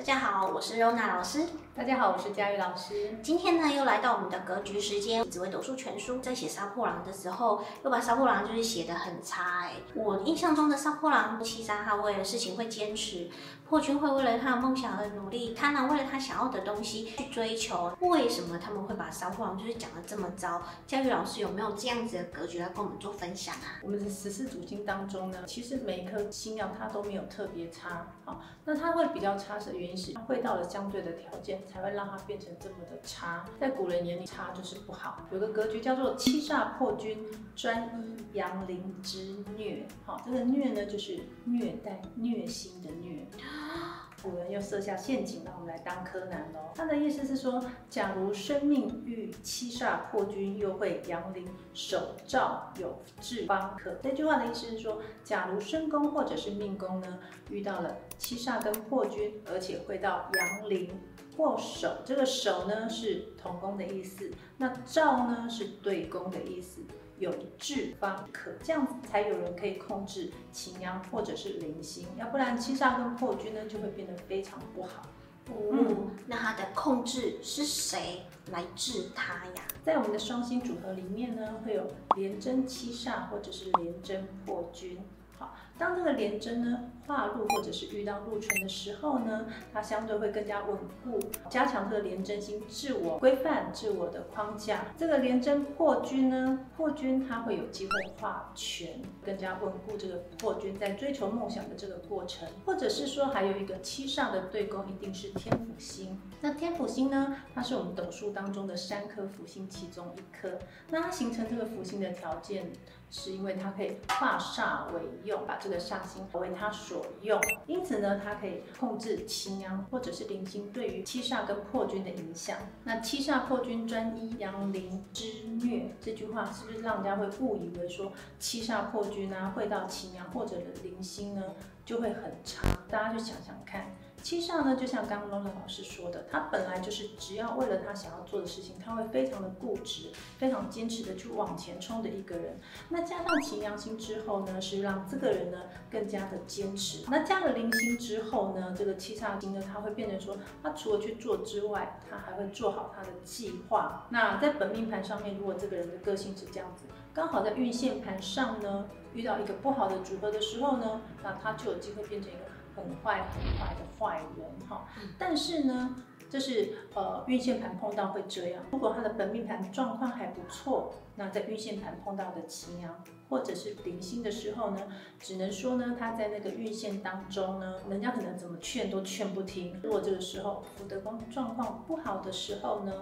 大家好，我是 Rona 老师。大家好，我是佳玉老师。今天呢，又来到我们的格局时间。紫微斗数全书在写杀破狼的时候，又把杀破狼就是写的很差哎。我印象中的杀破狼，七杀他为了事情会坚持，破军会为了他的梦想而努力，贪婪为了他想要的东西去追求。为什么他们会把杀破狼就是讲的这么糟？佳玉老师有没有这样子的格局来跟我们做分享啊？我们的十四主经当中呢，其实每一颗星曜它都没有特别差。好，那它会比较差是原因是，它会到了相对的条件，才会让它变成这么的差。在古人眼里，差就是不好。有个格局叫做七煞破军，专一阳陵之虐。好，这个虐呢，就是虐待、虐心的虐。古人又设下陷阱，让我们来当柯南喽。他的意思是说，假如生命遇七煞破军，又会阳陵守照有志方可。这句话的意思是说，假如身宫或者是命宫呢，遇到了七煞跟破军，而且会到阳陵或手，这个手呢是同工的意思，那照呢是对宫的意思。有志方可，这样子才有人可以控制擎羊或者是零星，要不然七煞跟破军呢就会变得非常不好。哦、嗯，那它的控制是谁来治它呀？在我们的双星组合里面呢，会有廉贞七煞或者是廉贞破军。好，当这个廉贞呢化禄或者是遇到禄权的时候呢，它相对会更加稳固，加强这个廉贞星自我规范、自我的框架。这个廉贞破军呢，破军它会有机会化权，更加稳固这个破军在追求梦想的这个过程。或者是说，还有一个七煞的对宫，一定是天府星。那天府星呢，它是我们斗数当中的三颗福星其中一颗。那它形成这个福星的条件，是因为它可以化煞为用，把这个煞星为它所用，因此呢，它可以控制奇娘或者是零星对于七煞跟破军的影响。那七煞破军专一阳灵之虐这句话，是不是让人家会误以为说七煞破军啊会到奇娘或者零星呢就会很差？大家就想想看。七煞呢，就像刚刚 Rona 老师说的，他本来就是只要为了他想要做的事情，他会非常的固执，非常坚持的去往前冲的一个人。那加上擎羊星之后呢，是让这个人呢更加的坚持。那加了零星之后呢，这个七煞星呢，他会变成说，他除了去做之外，他还会做好他的计划。那在本命盘上面，如果这个人的个性是这样子，刚好在运线盘上呢，遇到一个不好的组合的时候呢，那他就有机会变成一个。很坏很坏的坏人哈，但是呢，就是呃运线盘碰到会这样。如果他的本命盘状况还不错，那在运线盘碰到的擎羊或者是零星的时候呢，只能说呢，他在那个运线当中呢，人家可能怎么劝都劝不听。如果这个时候福德宫状况不好的时候呢，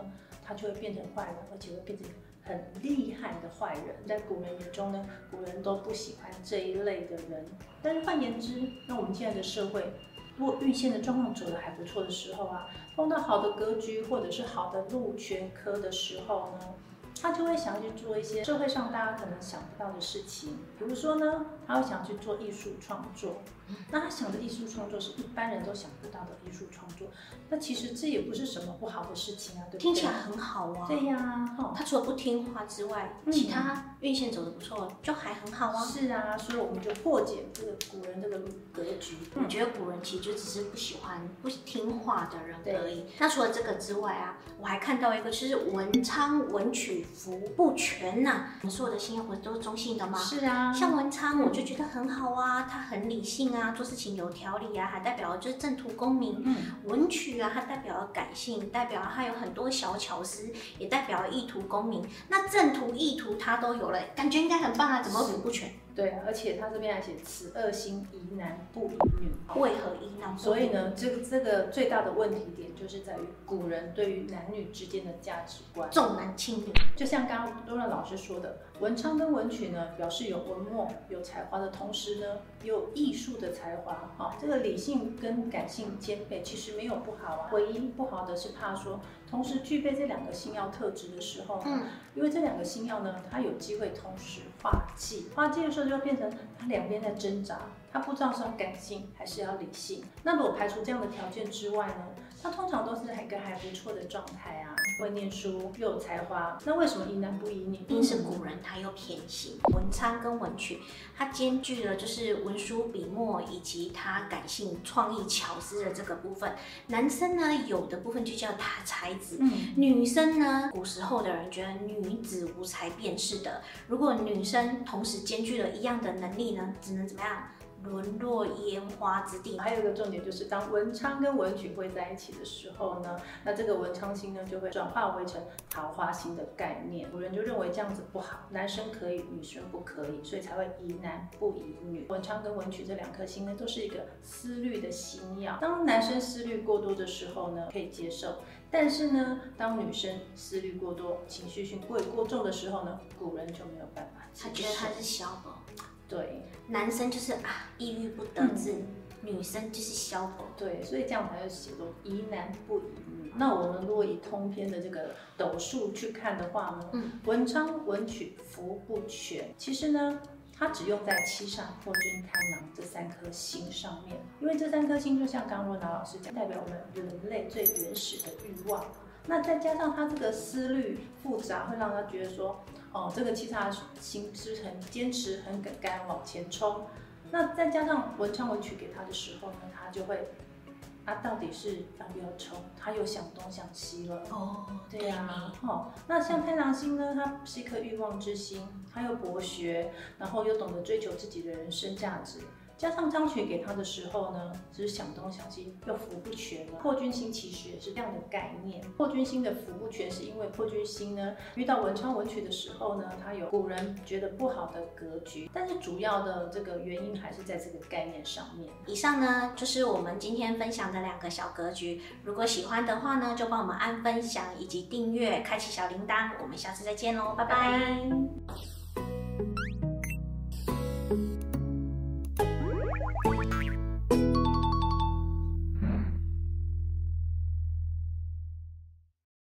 他就会变成坏人，而且会变成。很厉害的坏人，在古人眼中呢，古人都不喜欢这一类的人。但是换言之，那我们现在的社会，如果遇见的状况走得还不错的时候啊，碰到好的格局或者是好的禄权科的时候呢，他就会想要去做一些社会上大家可能想不到的事情，比如说呢，他会想去做艺术创作。那他想的艺术创作是一般人都想不到的艺术创作，那其实这也不是什么不好的事情啊，对不对？听起来很好啊。对呀，哦，他除了不听话之外，嗯、其他运线走的不错，就还很好啊。是啊，所以我们就破解这个古人这个格局。我觉得古人其实就只是不喜欢不听话的人而已。那除了这个之外啊，我还看到一个，其实文昌文曲福不全呐、啊。所有的星曜不是都是中性的吗？是啊。像文昌，我就觉得很好啊，他很理性啊。啊，做事情有条理啊，还代表就是正途功名。嗯，文曲啊，它代表了感性，代表了它有很多小巧思，也代表了意图功名。那正途、意图它都有了，感觉应该很棒啊，怎么福不全？对，而且他这边还写此二星宜男不宜女，为何宜男？所以呢，这个这个最大的问题点就是在于古人对于男女之间的价值观重男轻女。就像刚刚多乐老师说的，文昌跟文曲呢，表示有文墨、有才华的同时呢，也有艺术的才华。啊，这个理性跟感性兼备，其实没有不好啊。唯一不好的是怕说，同时具备这两个星耀特质的时候，嗯，因为这两个星耀呢，它有机会同时化忌，化忌的时候。就变成它两边在挣扎，它不知道是要感性还是要理性。那如果排除这样的条件之外呢，他通常都是一个还不错的状态啊，会念书又有才华。那为什么宜男不宜女？一定是古人他又偏心，文昌跟文曲，它兼具了就是文书笔墨以及他感性创意巧思的这个部分。男生呢，有的部分就叫他才子，嗯，女生呢，古时候的人觉得女子无才便是德。如果女生同时兼具了一样的能力呢，只能怎么样？沦落烟花之地。还有一个重点就是，当文昌跟文曲会在一起的时候呢，那这个文昌星呢就会转化为成桃花星的概念。古人就认为这样子不好，男生可以，女生不可以，所以才会宜男不宜女。文昌跟文曲这两颗星呢，都是一个思虑的星曜。当男生思虑过多的时候呢，可以接受；但是呢，当女生思虑过多、情绪性过过重的时候呢，古人就没有办法接受。他觉得他是小宝。对，男生就是啊，抑郁不得志，嗯、女生就是小宝。对，所以这样才会写作疑男不疑女。那我们如果以通篇的这个斗数去看的话呢，嗯、文昌文曲福不全，其实呢，它只用在七煞破军贪狼这三颗星上面，因为这三颗星就像刚刚若拿老师讲，代表我们人类最原始的欲望。那再加上他这个思虑复杂，会让他觉得说，哦，这个七煞星是很坚持、很敢敢往前冲。那再加上文昌文曲给他的时候呢，他就会，他、啊、到底是要不要冲？他又想东想西了。哦，对呀、啊，哦，那像太阳星呢，它是一颗欲望之星，他又博学，然后又懂得追求自己的人生价值。加上张曲给他的时候呢，只是想东想西，又扶不全了。破军星其实也是这样的概念。破军星的扶不全，是因为破军星呢遇到文昌文曲的时候呢，它有古人觉得不好的格局。但是主要的这个原因还是在这个概念上面。以上呢就是我们今天分享的两个小格局。如果喜欢的话呢，就帮我们按分享以及订阅，开启小铃铛。我们下次再见喽，拜拜。拜拜。